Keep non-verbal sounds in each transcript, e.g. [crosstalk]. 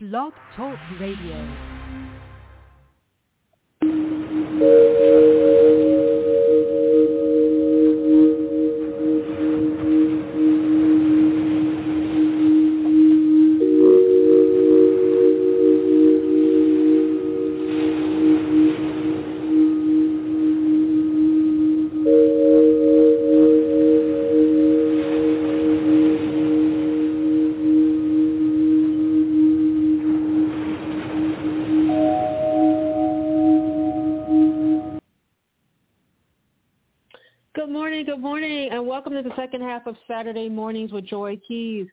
Blog Talk Radio. Good morning, and welcome to the second half of Saturday Mornings with Joy Keys.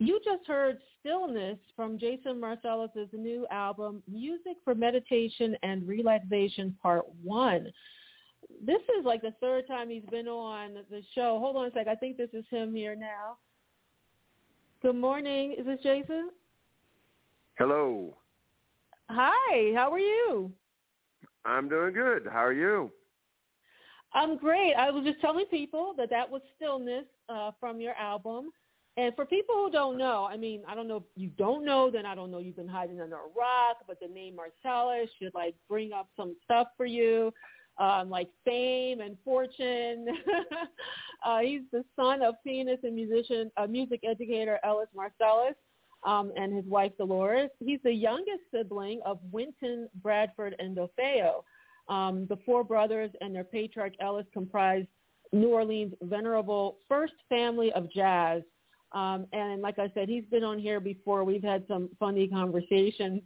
You just heard Stillness from Jason Marsalis' new album, Music for Meditation and Relaxation Part 1. This is like the third time he's been on the show. Hold on a sec. I think this is him here now. Good morning. Is this Jason? Hello. Hi, how are you? I'm doing good. How are you? I'm great. I was just telling people that that was Stillness uh, from your album. And for people who don't know, I mean, I don't know if you don't know, then I don't know you've been hiding under a rock, but the name Marsalis should like bring up some stuff for you, um, like fame and fortune. [laughs] uh, he's the son of pianist and musician, uh, music educator Ellis Marsalis um, and his wife Dolores. He's the youngest sibling of Wynton, Branford, and Delfeayo. Um, the four brothers and their patriarch Ellis comprised New Orleans' venerable first family of jazz. Um, and like I said, he's been on here before. We've had some funny conversations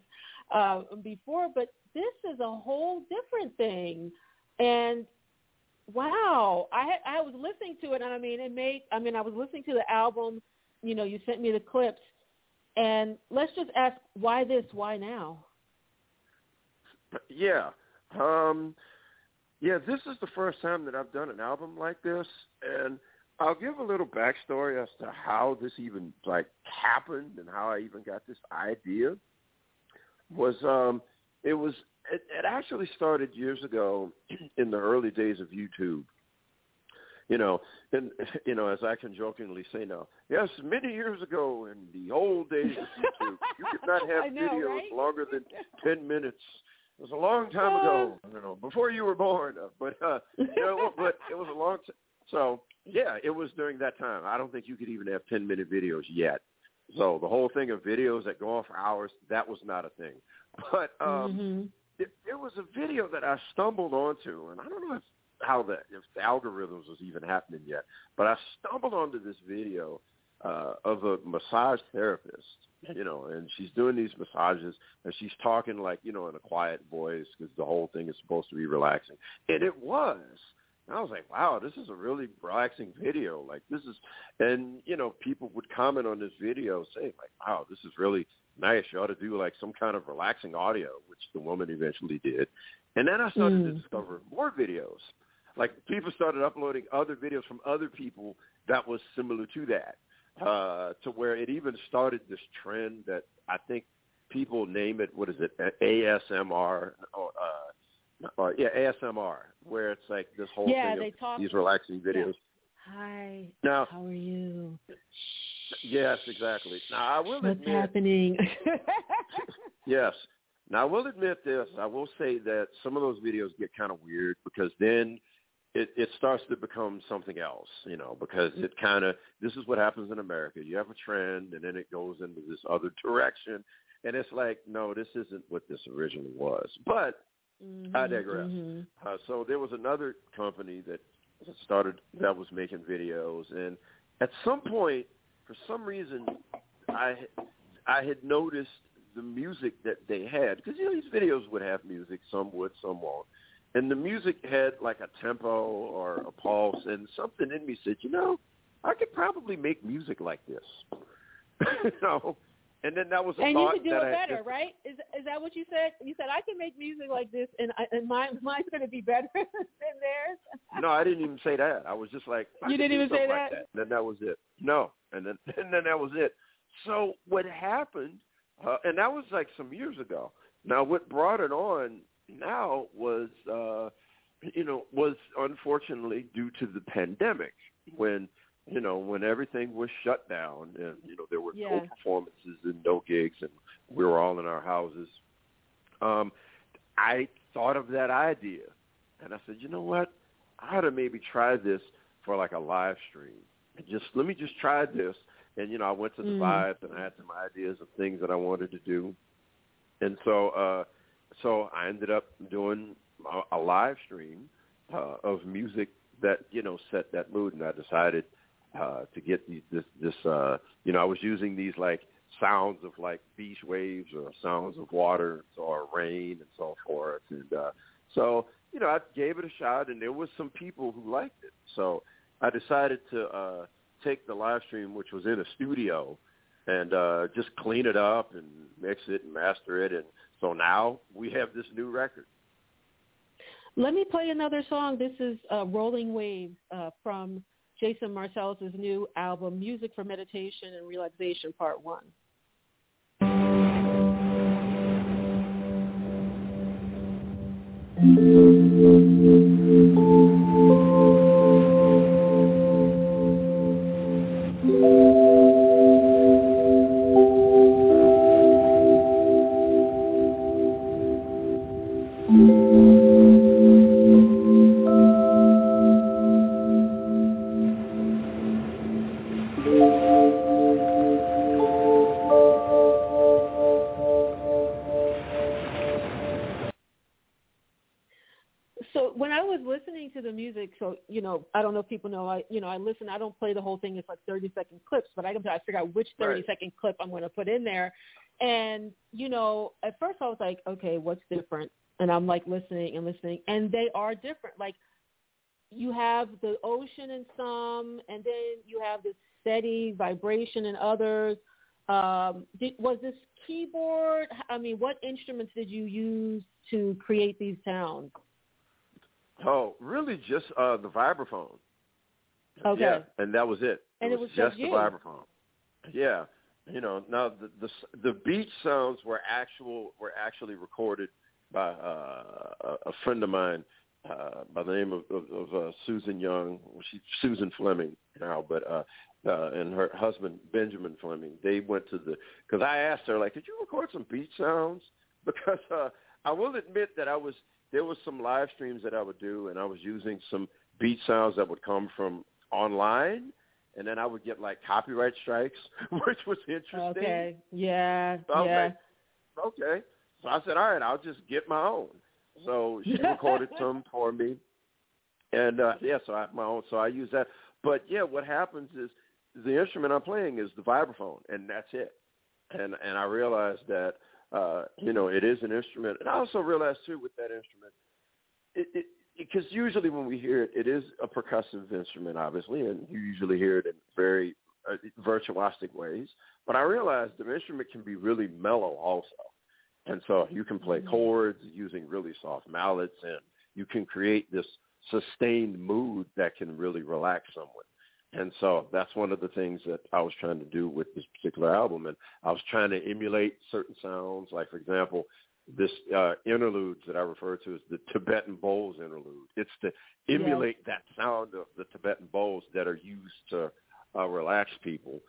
uh, before, but this is a whole different thing. And wow, I I was listening to it, and I mean, it made. I mean, I was listening to the album. You know, you sent me the clips, and let's just ask, why this? Why now? Yeah. Um, yeah, this is the first time that I've done an album like this, and I'll give a little backstory as to how this even like happened and how I even got this idea. Was um, it was it, it actually started years ago [clears throat] in the early days of YouTube. You know, and [laughs] you know, as I can jokingly say now, yes, many years ago in the old days of [laughs] YouTube, you could not have know, videos right? longer than [laughs] ten minutes. It was a long time ago, you know, before you were born. uh, But uh, you know, but it was a long time. So yeah, it was during that time. I don't think you could even have ten minute videos yet. So the whole thing of videos that go on for hours, that was not a thing. But um, Mhm. it, it was a video that I stumbled onto, and I don't know if how the if the algorithms was even happening yet, but I stumbled onto this video uh, of a massage therapist, you know, and she's doing these massages, and she's talking like you know in a quiet voice because the whole thing is supposed to be relaxing, and it was. And I was like, wow, this is a really relaxing video. Like this is, and you know, people would comment on this video saying like, wow, this is really nice. You ought to do like some kind of relaxing audio, which the woman eventually did. And then I started to Mm. discover more videos. Like people started uploading other videos from other people that was similar to that, uh, to where it even started this trend that I think people name it. What is it? ASMR or, uh, or yeah, ASMR, where it's like this whole Yeah, thing they of talk- these relaxing videos. Hi. Now- how are you? Yes, exactly. Now I will What's admit, happening? [laughs] Yes. Now I will admit this. I will say that some of those videos get kind of weird because then it, it starts to become something else, you know, because it kind of this is what happens in America. You have a trend and then it goes into this other direction, and it's like, no, this isn't what this originally was. But I Mhm, digress. mhm. uh, so there was another company that started that was making videos, and at some point, for some reason, I I had noticed the music that they had because you know these videos would have music, some would, some won't, and the music had like a tempo or a pulse, and something in me said, you know, I could probably make music like this, [laughs] you know, And then that was a and thought you could do it I better, just, right? Is is that what you said? You said I can make music like this, and I, and mine [laughs] mine's going to be better [laughs] than theirs. No, I didn't even say that. I was just like, I You didn't even say like that? that. And then that was it. No, and then and then that was it. So what happened? Uh, and that was like some years ago. Now, what brought it on now was, uh, you know, was unfortunately due to the pandemic when you know, when everything was shut down and, you know, there were Yeah. no performances and no gigs and we were all in our houses, um, I thought of that idea. And I said, you know what? I ought to maybe try this for like a live stream. And just let me just try this. And, you know, I went to the Mm. vibes and I had some ideas of things that I wanted to do. And so, uh, so I ended up doing a, live stream uh, of music that, you know, set that mood. And I decided uh, to get these, this, this, uh, you know, I was using these like sounds of like beach waves or sounds of water or rain and so forth. And uh, so, you know, I gave it a shot, and there was some people who liked it. So I decided to uh, take the live stream, which was in a studio, and uh, just clean it up and mix it and master it. And so now we have this new record. Let me play another song. This is uh, Rolling Waves uh, from Jason Marsalis' new album, Music for Meditation and Relaxation, Part 1. I was listening to the music, so you know, I don't know if people know, I you know, I listen. I don't play the whole thing. It's like thirty second clips, but I can I figure out which thirty Right. second clip I'm going to put in there. And you know, at first I was like, okay, what's different? And I'm like listening and listening, and they are different. Like you have the ocean in some, and then you have this steady vibration in others. Um, did, was this keyboard? I mean, what instruments did you use to create these sounds? Oh, really just uh, the vibraphone. Okay. Yeah, and that was it. And it it was, was just just the vibraphone. Yeah, you know. Now the the the beach sounds were actual were actually recorded by uh, a, friend of mine uh, by the name of, of, of uh, Susan Young. She Susan Fleming now, but uh, uh, and her husband Benjamin Fleming. They went to the because I asked her like, did you record some beach sounds? [laughs] Because uh, I will admit that I was there was some live streams that I would do, and I was using some beat sounds that would come from online, and then I would get like copyright strikes, [laughs] which was interesting. Okay. Yeah. So yeah. like, okay. So I said, all right, I'll just get my own. So [laughs] she recorded some for me, and uh, yeah, so I have my own. So I use that. But yeah, what happens is the instrument I'm playing is the vibraphone, and that's it. And and I realized that uh, you know it is an instrument, and I also realized too with that instrument, it, it because usually when we hear it, it is a percussive instrument, obviously, and you usually hear it in very uh, virtuosic ways. But I realized the instrument can be really mellow also, and so you can play chords using really soft mallets, and you can create this sustained mood that can really relax someone. And so that's one of the things that I was trying to do with this particular album. And I was trying to emulate certain sounds, like, for example, this uh, interludes that I refer to as the Tibetan bowls interlude. It's to emulate that sound of the Tibetan bowls that are used to uh, relax people.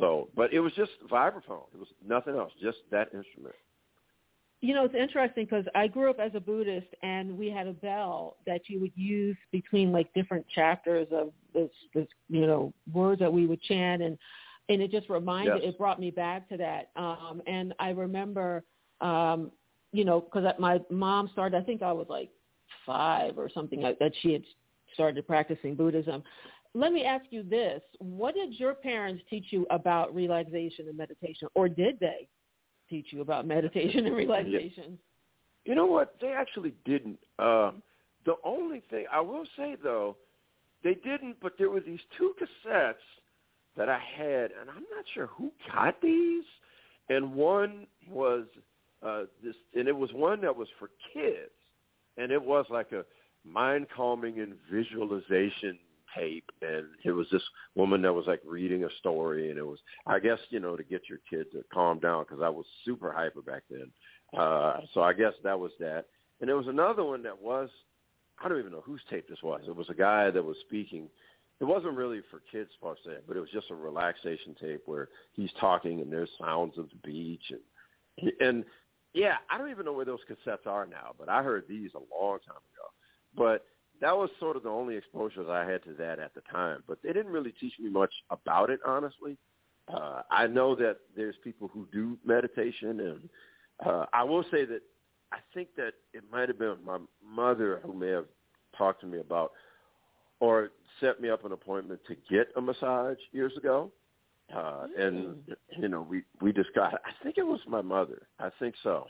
So, but it was just vibraphone. It was nothing else, just that instrument. You know, it's interesting because I grew up as a Buddhist, and we had a bell that you would use between like different chapters of this, this you know, words that we would chant, and and it just reminded, Yes. it brought me back to that. Um, and I remember, um, you know, because my mom started, I think I was like five or something like that. She had started practicing Buddhism. Let me ask you this: What did your parents teach you about relaxation and meditation, or did they? Teach you about meditation and relaxation. You know what? They actually didn't. Um, the only thing I will say though, they didn't. But there were these two cassettes that I had, and I'm not sure who got these. and one was uh, this, and it was one that was for kids, and it was like a mind calming and visualization tape and it was this woman that was like reading a story and it was i guess you know to get your kid to calm down because i was super hyper back then. Uh so i guess that was that. And there was another one that was i don't even know whose tape this was. It was a guy that was speaking. It wasn't really for kids per se but it was just a relaxation tape where he's talking and there's sounds of the beach. And and yeah i don't even know where those cassettes are now but i heard these a long time ago. But that was sort of the only exposures I had to that at the time. But they didn't really teach me much about it, honestly. Uh, I know that there's people who do meditation, and uh, I will say that I think that it might have been my mother who may have talked to me about or set me up an appointment to get a massage years ago. Uh, mm. And you know, we we discussed. I think it was my mother. I think so.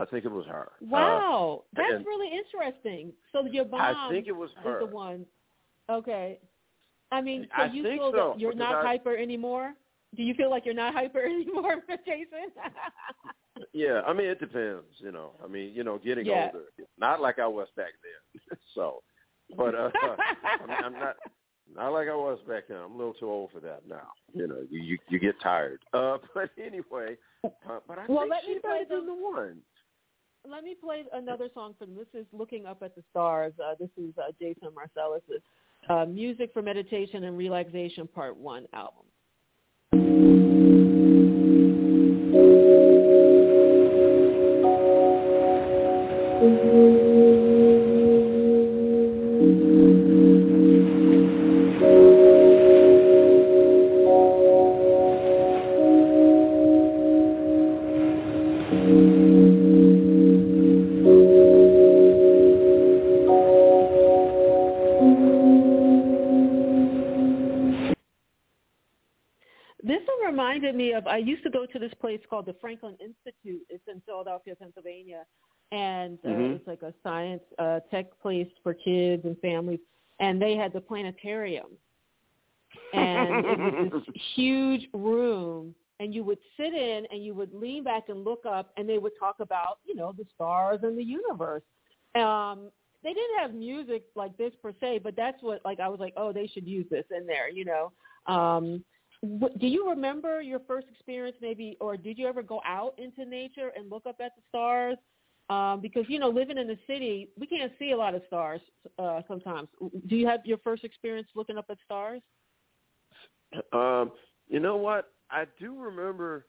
I think it was her. Wow, uh, that's really interesting. So your mom I think it was her. the one. Okay. I mean, so I you feel so, that you're not I, hyper anymore? Do you feel like you're not hyper [laughs] anymore, Jason? yeah, I mean it depends, you know. I mean, you know, getting yeah. older, not like I was back then. [laughs] so, but uh [laughs] I mean, I'm not not like I was back then. I'm a little too old for that now. You know, you you, you get tired. Uh but anyway, uh, but I well, think let she me play the, the one let me play another song for them. This is "Looking Up at the Stars." Uh, this is uh, Jason Marsalis' uh, "Music for Meditation and Relaxation Part One" album. Reminded me of I used to go to this place called the Franklin Institute. It's in Philadelphia, Pennsylvania, and uh, mm-hmm. it's like a science uh, tech place for kids and families. And they had the planetarium, and it was this [laughs] huge room. And you would sit in and you would lean back and look up, and they would talk about you know the stars and the universe. Um, they didn't have music like this per se, but that's what like I was like, oh, they should use this in there, you know. Um, do you remember your first experience maybe or did you ever go out into nature and look up at the stars? Um, because you know living in the city we can't see a lot of stars uh, sometimes. Do you have your first experience looking up at stars? Um, you know what? I do remember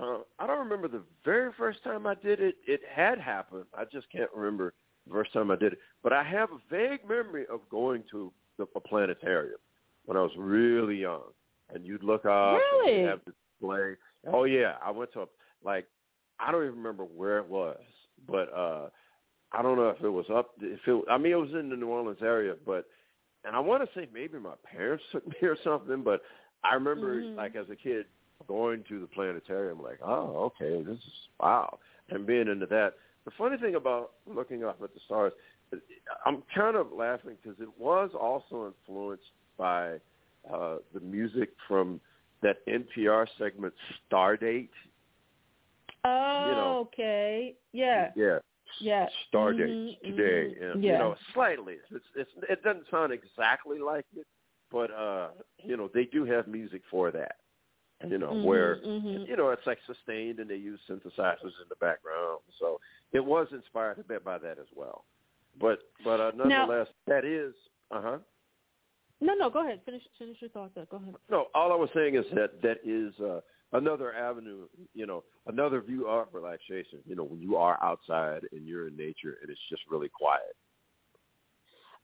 uh, i don't remember the very first time i did it. It had happened. I just can't remember the first time i did it. But i have a vague memory of going to the, a planetarium when i was really young and you'd look up really? and have display. Oh yeah, I went to a, like I don't even remember where it was, but uh I don't know if it was up. If it, I mean, it was in the New Orleans area, but and I want to say maybe my parents [laughs] took me or something, but I remember mm-hmm. like as a kid going to the planetarium, like, oh, okay, this is wow, and being into that. The funny thing about looking up at the stars, I'm kind of laughing because it was also influenced by uh, the music from that NPR segment Stardate. Oh, you know, okay. Yeah. Yeah. Yeah. Stardate mm-hmm, today, mm-hmm. and yeah. you know, slightly. It's, it's it doesn't sound exactly like it, but uh, you know, they do have music for that. You know, mm-hmm, where mm-hmm. you know it's like sustained, and they use synthesizers in the background. So it was inspired a bit by that as well. But but uh, nonetheless, now, that is uh huh. No, no, go ahead. Finish finish your thought there. Go ahead. No, all I was saying is that that is uh, another avenue, you know, another view of relaxation. You know, when you are outside and you're in nature and it's just really quiet.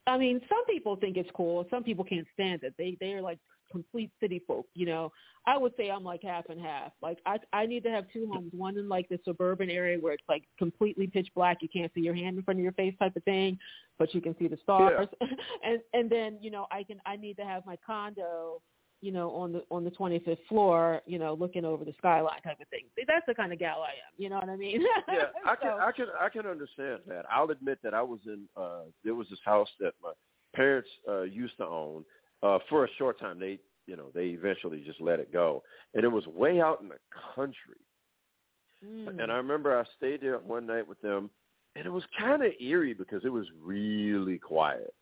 I mean, some people think it's cool. Some people can't stand it. They they're like complete city folk, you know. I would say I'm like half and half. Like I I need to have two homes, one in like the suburban area where it's like completely pitch black, you can't see your hand in front of your face type of thing, but you can see the stars. Yeah. [laughs] and and then, you know, I can I need to have my condo you know, on the on the 25th floor, you know, looking over the skyline type of thing. See, that's the kind of gal I am. You know what I mean? yeah, [laughs] I can so, I can I can understand that. I'll admit that I was in uh there was this house that my parents uh used to own uh for a short time. They you know, they eventually just let it go. And it was way out in the country. Mm. And I remember I stayed there one night with them, and it was kind of eerie because it was really quiet.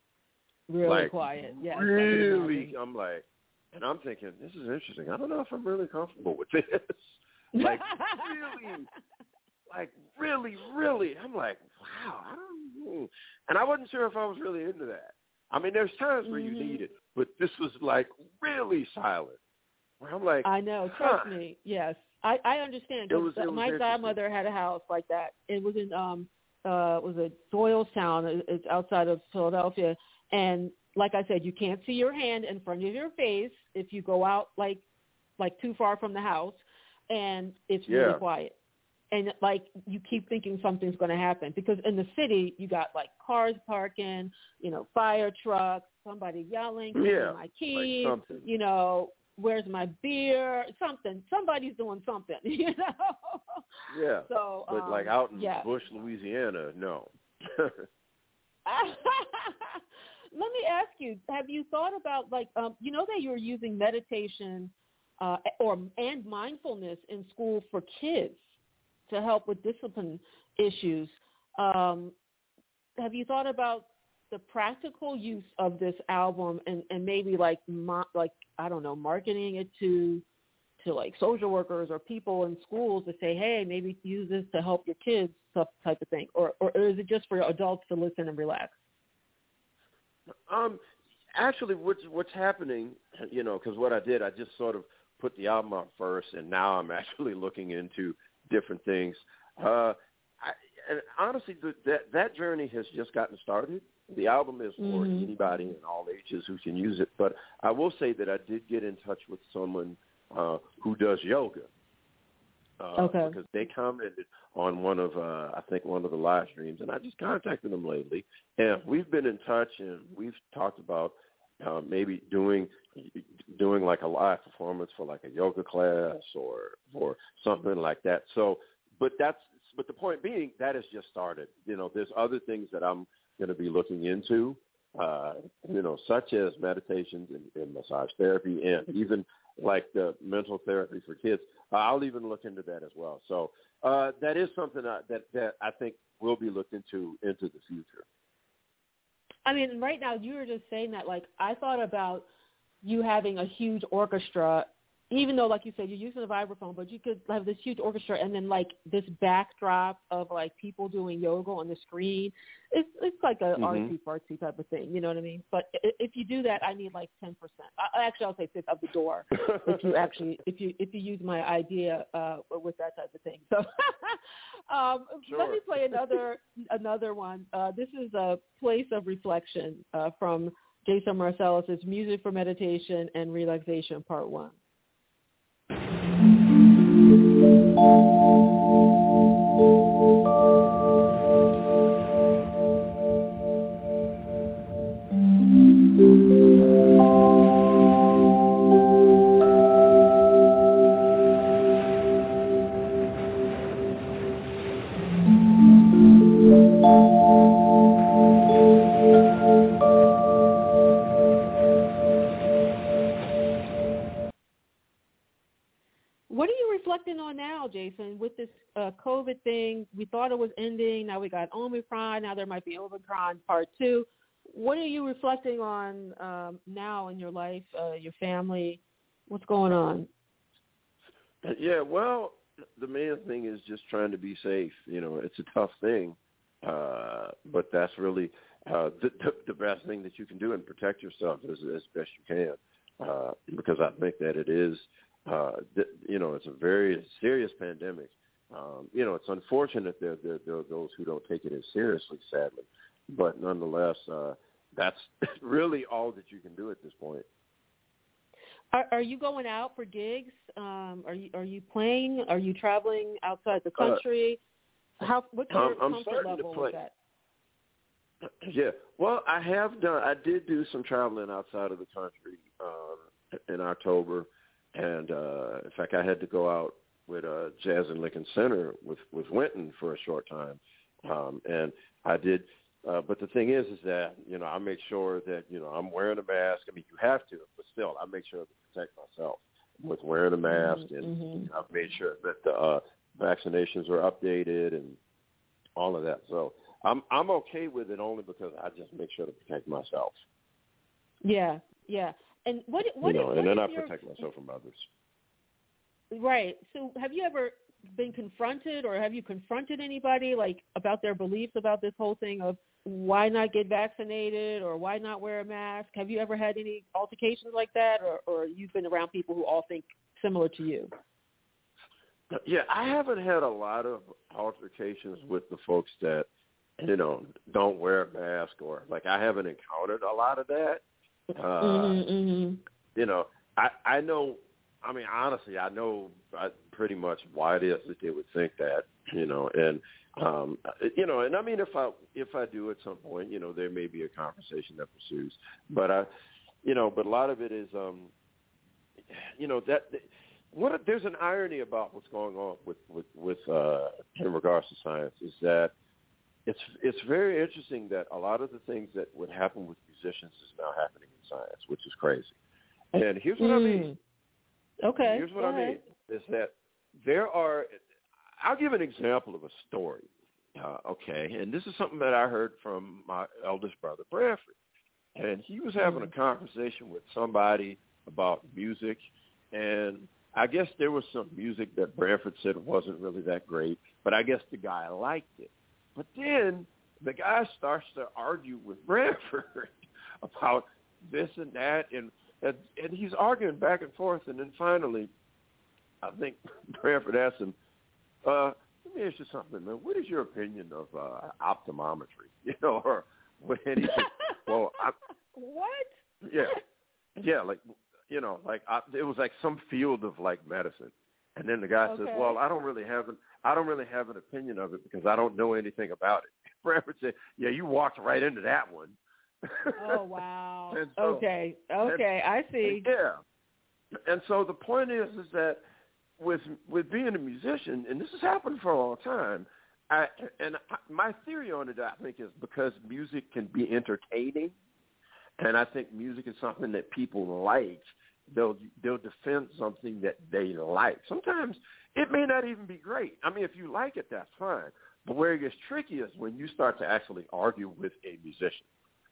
Really like, quiet. Can really. I'm like, and I'm thinking, this is interesting. I don't know if I'm really comfortable with this. [laughs] like really, like really, really. I'm like, wow. I don't. know. And I wasn't sure if I was really into that. I mean, there's times where you Mhm. need it, but this was like really silent. Where I'm like, I know. Trust me. Yes, I I understand. It was- it was my godmother had a house like that. It was in um uh it was a Doylestown. It- It's outside of Philadelphia, and like I said, you can't see your hand in front of your face if you go out like like too far from the house, and it's really Yeah. quiet. And like you keep thinking something's going to happen because in the city you got like cars parking, you know, fire trucks, somebody yelling, Yeah, my like keys," something. you know, where's my beer? Something. Somebody's doing something, [laughs] you know. Yeah. So, But um, like out in yeah. Bush, Louisiana, no. [laughs] Let me ask you: Have you thought about like um, you know that you're using meditation uh, or and mindfulness in school for kids to help with discipline issues? Um, have you thought about the practical use of this album and, and maybe like mo- like I don't know marketing it to to like social workers or people in schools to say, hey, maybe use this to help your kids, type of thing, or or is it just for adults to listen and relax? Um, actually, what's what's happening, you know, because what I did, I just sort of put the album out first, and now I'm [laughs] actually looking into different things. Uh, I, and honestly, the, that that journey has just gotten started. The album is for Mhm. anybody in all ages who can use it. But I will say that I did get in touch with someone uh, who does yoga. Uh, Okay. Because they commented on one of, uh, I think, one of the live streams, and I just contacted them lately, and we've been in touch, and we've talked about uh, maybe doing doing like a live performance for like a yoga class or or something like that. So, but that's but the point being that has just started. You know, there's other things that I'm going to be looking into, uh, you know, such as meditations and, and massage therapy, and even like the mental therapy for kids. I'll even look into that as well. So uh, that is something I, that that I think will be looked into into the future. I mean, right now you were just saying that. Like, I thought about you having a huge orchestra, even though, like you said, you're using a vibraphone, but you could have this huge orchestra and then like this backdrop of like people doing yoga on the screen. It's it's like a Mhm. artsy fartsy type of thing. You know what I mean? But if you do that, I need like ten percent. Actually, I'll say fifth of the door [laughs] if you actually if you if you use my idea uh with that type of thing. So [laughs] um let me play another another one. Uh this is a place of reflection uh from Jason Marsalis. It's music for meditation and relaxation part one. What are reflecting on now, Jason, with this uh, COVID thing? We thought it was ending. Now we got Omicron. Now there might be Omicron part two. What are you reflecting on um, now in your life, uh, your family? What's going on? Yeah, well, the main thing is just trying to be safe. You know, it's a tough thing, uh, but that's really uh, the, the best thing that you can do and protect yourself as as best you can. Uh, because I think that it is, uh, th- you know, it's a very serious pandemic. Um, you know, it's unfortunate that there, there are those who don't take it as seriously, sadly, but nonetheless, uh, that's [laughs] really all that you can do at this point. Are, are you going out for gigs? Um, are you are you playing? Are you traveling outside the country? How what's your I'm- I'm comfort level with that? [clears throat] Yeah. Well, I have done. I did do some traveling outside of the country um, in October, and uh, in fact, I had to go out with uh, Jazz and Lincoln Center with with Wynton for a short time, um, and I did. Uh, but the thing is, is that you know I make sure that you know I'm wearing a mask. I mean, you have to, but still, I make sure to protect myself with wearing a mask, and Mhm. I've made sure that the uh, vaccinations are updated and all of that. So I'm I'm okay with it only because I just make sure to protect myself. Yeah, yeah. And what what, you know, what and then I your, protect myself from others. Right. So have you ever been confronted or have you confronted anybody like about their beliefs about this whole thing of why not get vaccinated or why not wear a mask? Have you ever had any altercations like that or, or you've been around people who all think similar to you? Yeah, I haven't had a lot of altercations with the folks that, you know, don't wear a mask or like I haven't encountered a lot of that. Uh, mm-hmm, mm-hmm. You know, I I know. I mean, honestly, I know I, pretty much why it is that they would think that. You know, and um, you know, and I mean, if I if I do at some point, you know, there may be a conversation that pursues, but I, you know, but a lot of it is, um, you know, that what there's an irony about what's going on with with with uh, in regards to science is that it's it's very interesting that a lot of the things that would happen with musicians is now happening in science, which is crazy. And here's what mm. I mean. Okay. Here's what I mean is that there are. I'll give an example of a story. Uh, okay, and this is something that I heard from my eldest brother Branford, and he was having Mm. a conversation with somebody about music, and I guess there was some music that Branford said wasn't really that great, but I guess the guy liked it. But then the guy starts to argue with Branford [laughs] about this and that, and and, and he's arguing back and forth, and then finally, I think [laughs] Branford asked him, uh, "Let me ask you something, man. What is your opinion of uh, optometry? [laughs] You know, or what anything?" well, I, what? yeah, yeah, like you know, like I, it was like some field of like medicine. And then the guy says, "Well, I don't really have an I don't really have an opinion of it because I don't know anything about it." [laughs] Branford said, "Yeah, you walked right into that one." Oh [laughs] wow. So- okay. Okay, I see. Yeah. And so the point is, is that with with being a musician, and this has happened for a long time. I, and I, my theory on it, I think, is because music can be entertaining, and I think music is something that people like. They'll they'll defend something that they like. Sometimes it may not even be great. I mean, if you like it, that's fine. But where it gets tricky is when you start to actually argue with a musician,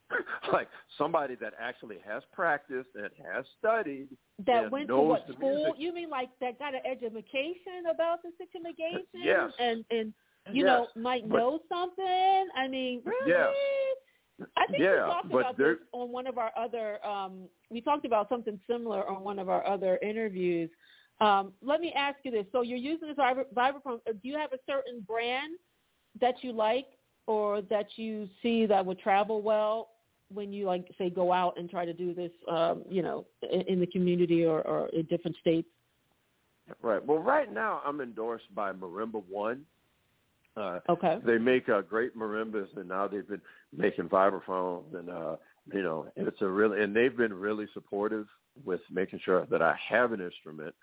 [laughs] like somebody that actually has practiced and has studied That went to what the school? music. You mean like that got an education about the situation? [laughs] Yes. And and you Yes, know might but- know something. I mean, really? Yes. I think Yeah, we talked about this on one of our other. Um, we talked about something similar on one of our other interviews. Um, let me ask you this: So you're using this Vibra- Vibraphone. uh, Do you have a certain brand that you like, or that you see that would travel well when you like say go out and try to do this? Um, you know, in, in the community or, or in different states. Right. Well, right now I'm endorsed by Marimba One. Uh, Okay. they make uh, great marimbas, and now they've been making vibraphones, and uh, you know, it's a really, and they've been really supportive with making sure that I have an instrument,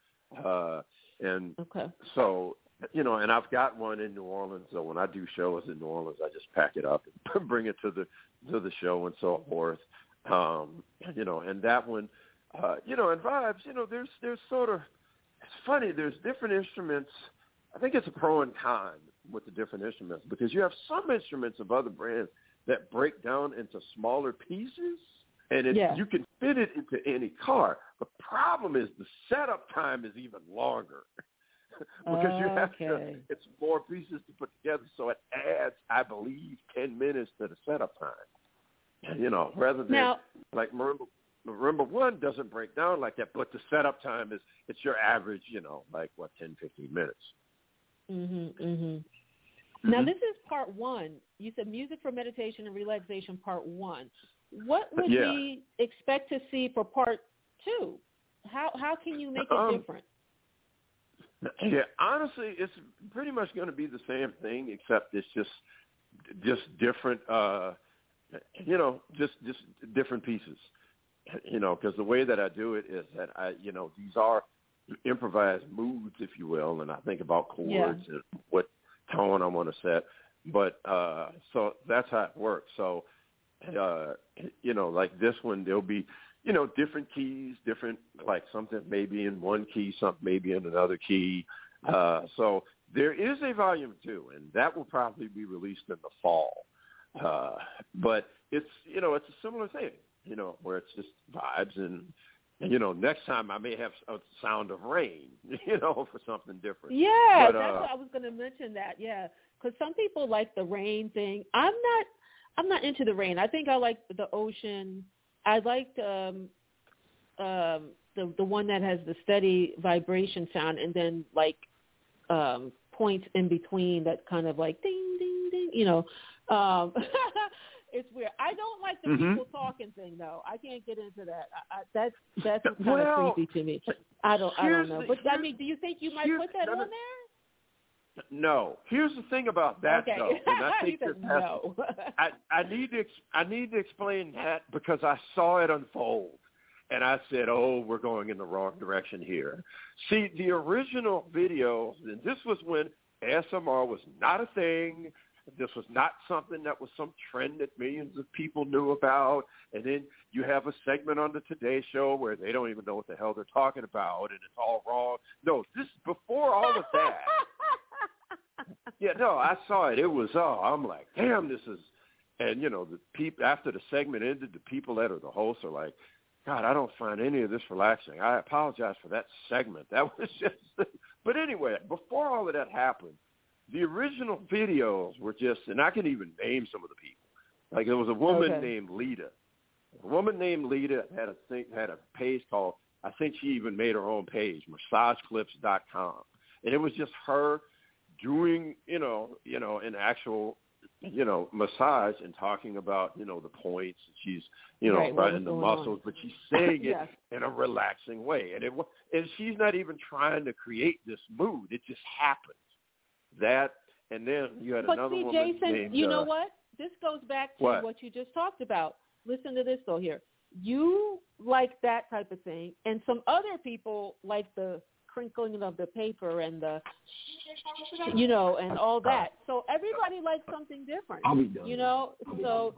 uh, and Okay. so you know, and I've got one in New Orleans. So when I do shows in New Orleans, I just pack it up and [laughs] bring it to the to the show and so forth. Um, you know, and that one, uh, you know, and vibes. You know, there's there's sort of it's funny. There's different instruments. I think it's a pro and con with the different instruments because you have some instruments of other brands that break down into smaller pieces, and it, Yeah. you can fit it into any car. The problem is the setup time is even longer [laughs] because you have to. It's more pieces to put together, so it adds, I believe, ten minutes to the setup time. You know, rather than Now, like marimba, marimba one doesn't break down like that, but the setup time is it's your average, you know, like what 10, 15 minutes. Mhm. Mhm. Now Mhm. this is part one. You said music for meditation and relaxation, part one. What would Yeah. we expect to see for part two? How how can you make it Um, different? Yeah, honestly, it's pretty much going to be the same thing, except it's just just different. uh You know, just just different pieces. You know, because the way that I do it is that I, you know, these are improvised moods, if you will, and I think about chords and what tone I want to set. But uh so that's how it works. So, uh [clears throat] you know, like this one, there'll be you know, different keys, different like something maybe in one key, something maybe in another key. Uh so There is a volume two, and that will probably be released in the fall. Uh, but it's you know it's a similar thing, you know, where it's just vibes and. And, you know, next time I may have a sound of rain, [laughs] you know, for something different. Yeah, But, that's uh, what I was going to mention. That yeah, because some people like the rain thing. I'm not. I'm not into the rain. I think I like the ocean. I liked um, um, the the one that has the steady vibration sound, and then like um, points in between that kind of like ding ding ding. You know, um, [laughs] it's weird. I don't like the Mhm. people talking thing though. I can't get into that. I, I, that's that's kind Well, of creepy to me. I don't. I don't know. But I mean, do you think you might put that on there? No. Here's the thing about that, okay. though, and I [laughs] think this has no. [laughs] I, I need to ex- I need to explain that because I saw it unfold, and I said, "Oh, we're going in the wrong direction here." See, the original video, and this was when ASMR was not a thing. This was not something that was some trend that millions of people knew about. And then you have a segment on the Today Show where they don't even know what the hell they're talking about, and it's all wrong. No, this before all of that. [laughs] Yeah, no, I saw it. It was oh, I'm like, damn, this is, and you know, the people after the segment ended, the people that are the hosts are like, God, I don't find any of this relaxing. I apologize for that segment. That [laughs] was just, but anyway, before all of that happened, the original videos were just, and I can even name some of the people. Like there was a woman Okay. named Lita. A woman named Lita had a thing, had a page called, I think she even made her own page, massageclips.com, and it was just her doing, you know, you know, an actual, you know, massage and talking about, you know, the points. She's, you know, Right, was the going on. muscles, but she's saying it [laughs] Yes. in a relaxing way, and it and she's not even trying to create this mood. It just happens. That, and then you had But another see, woman Jason, named. you know uh, what? This goes back to What? what? you just talked about. Listen to this though here. You like that type of thing, and some other people like the crinkling of the paper and the, you know, and all that. So everybody likes something different. I'll be done. You know, so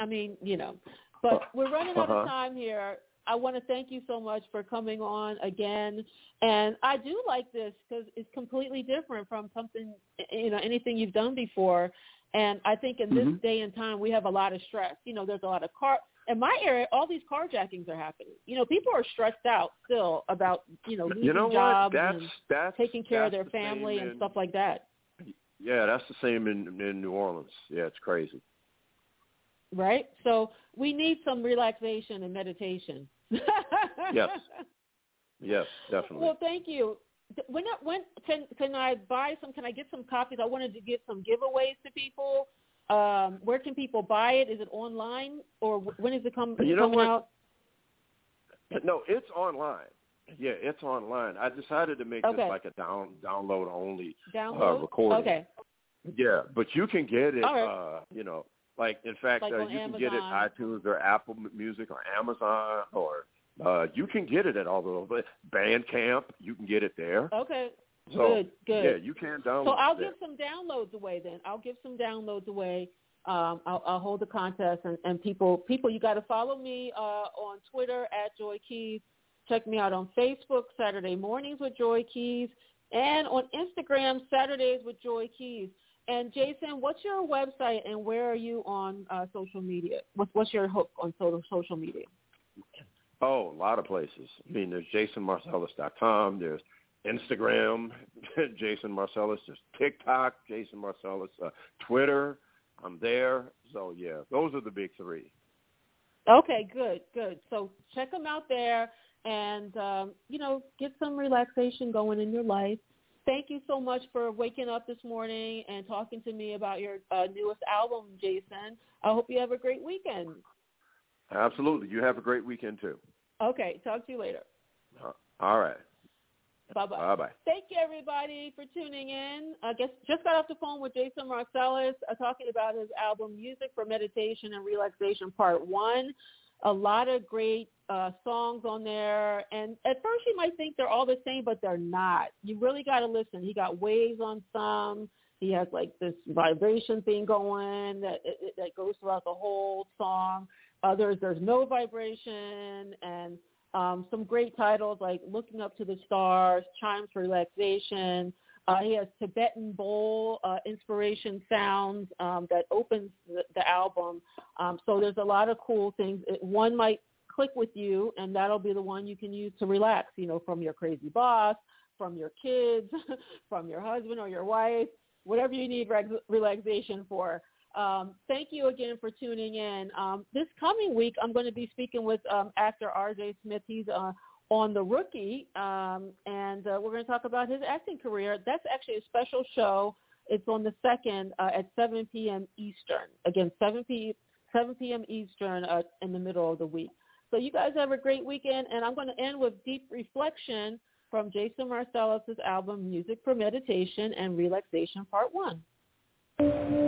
I mean, you know, but we're running out Uh-huh. of time here. I want to thank you so much for coming on again, and I do like this because it's completely different from something, you know, anything you've done before. And I think in this Mhm. day and time, we have a lot of stress. You know, there's a lot of car in my area. All these carjackings are happening. You know, people are stressed out still about you know losing you know jobs That's and that's taking care of their family and in- stuff like that. Yeah, that's the same in in New Orleans. Yeah, it's crazy. right? So we need some relaxation and meditation. [laughs] Yes. Yes, definitely. Well, thank you. When when can can I buy some? Can I get some copies? I wanted to give some giveaways to people. Um, where can people buy it? Is it online or when is it come, You know coming what? out? No, it's online. Yeah, it's online. I decided to make Okay. this like a down download only. Download. Uh, recording. Okay. Yeah, but you can get it. Right. uh, you know, like in fact, Like uh, you can get it Amazon. iTunes or Apple Music or Amazon or uh, you can get it at all those. Bandcamp, you can get it there. Okay. So, good. Good. Yeah, you can download. So I'll give some downloads away then. I'll give some downloads away. Um, I'll, I'll hold the contest, and, and people, people, you got to follow me uh, on Twitter at Joy Keys. Check me out on Facebook Saturday mornings with Joy Keys, and on Instagram Saturdays with Joy Keys. And Jason, what's your website, and where are you on uh, social media? What's, what's your hook on social social media? Oh, a lot of places. I mean, there's jasonmarsalis.com. There's Instagram, [laughs] Jason Marsalis. There's TikTok, Jason Marsalis. Uh, Twitter, I'm there. So yeah, those are the big three. Okay, good, good. So check them out there, and um, you know, get some relaxation going in your life. Thank you so much for waking up this morning and talking to me about your uh, newest album, Jason. I hope you have a great weekend. Absolutely. You have a great weekend too. Okay, talk to you later. Uh, all right. Bye bye. Bye bye. Thank you, everybody, for tuning in. I guess just got off the phone with Jason Marsalis uh, talking about his album Music for Meditation and Relaxation Part 1. A lot of great uh, songs on there. And at first you might think they're all the same, but they're not. You really got to listen. He got waves on some. He has like this vibration thing going that, that goes throughout the whole song. Others, there's no vibration and um, some great titles like Looking Up to the Stars, Chimes for Relaxation, Uh, he has Tibetan bowl uh, inspiration sounds um, that opens the, the album. Um, so there's a lot of cool things. It, one might click with you, and that'll be the one you can use to relax. You know, from your crazy boss, from your kids, [laughs] from your husband or your wife, whatever you need re- relaxation for. Um, thank you again for tuning in. Um, this coming week, I'm going to be speaking with um, actor R.J. Smith. He's uh, on The Rookie, um, and uh, we're going to talk about his acting career. That's actually a special show. It's on the second uh, at 7 p.m. Eastern. Again, 7 p. 7 p.m. Eastern uh, in the middle of the week. So you guys have a great weekend, and I'm going to end with Deep Reflection from Jason Marsalis' album Music for Meditation and Relaxation Part 1.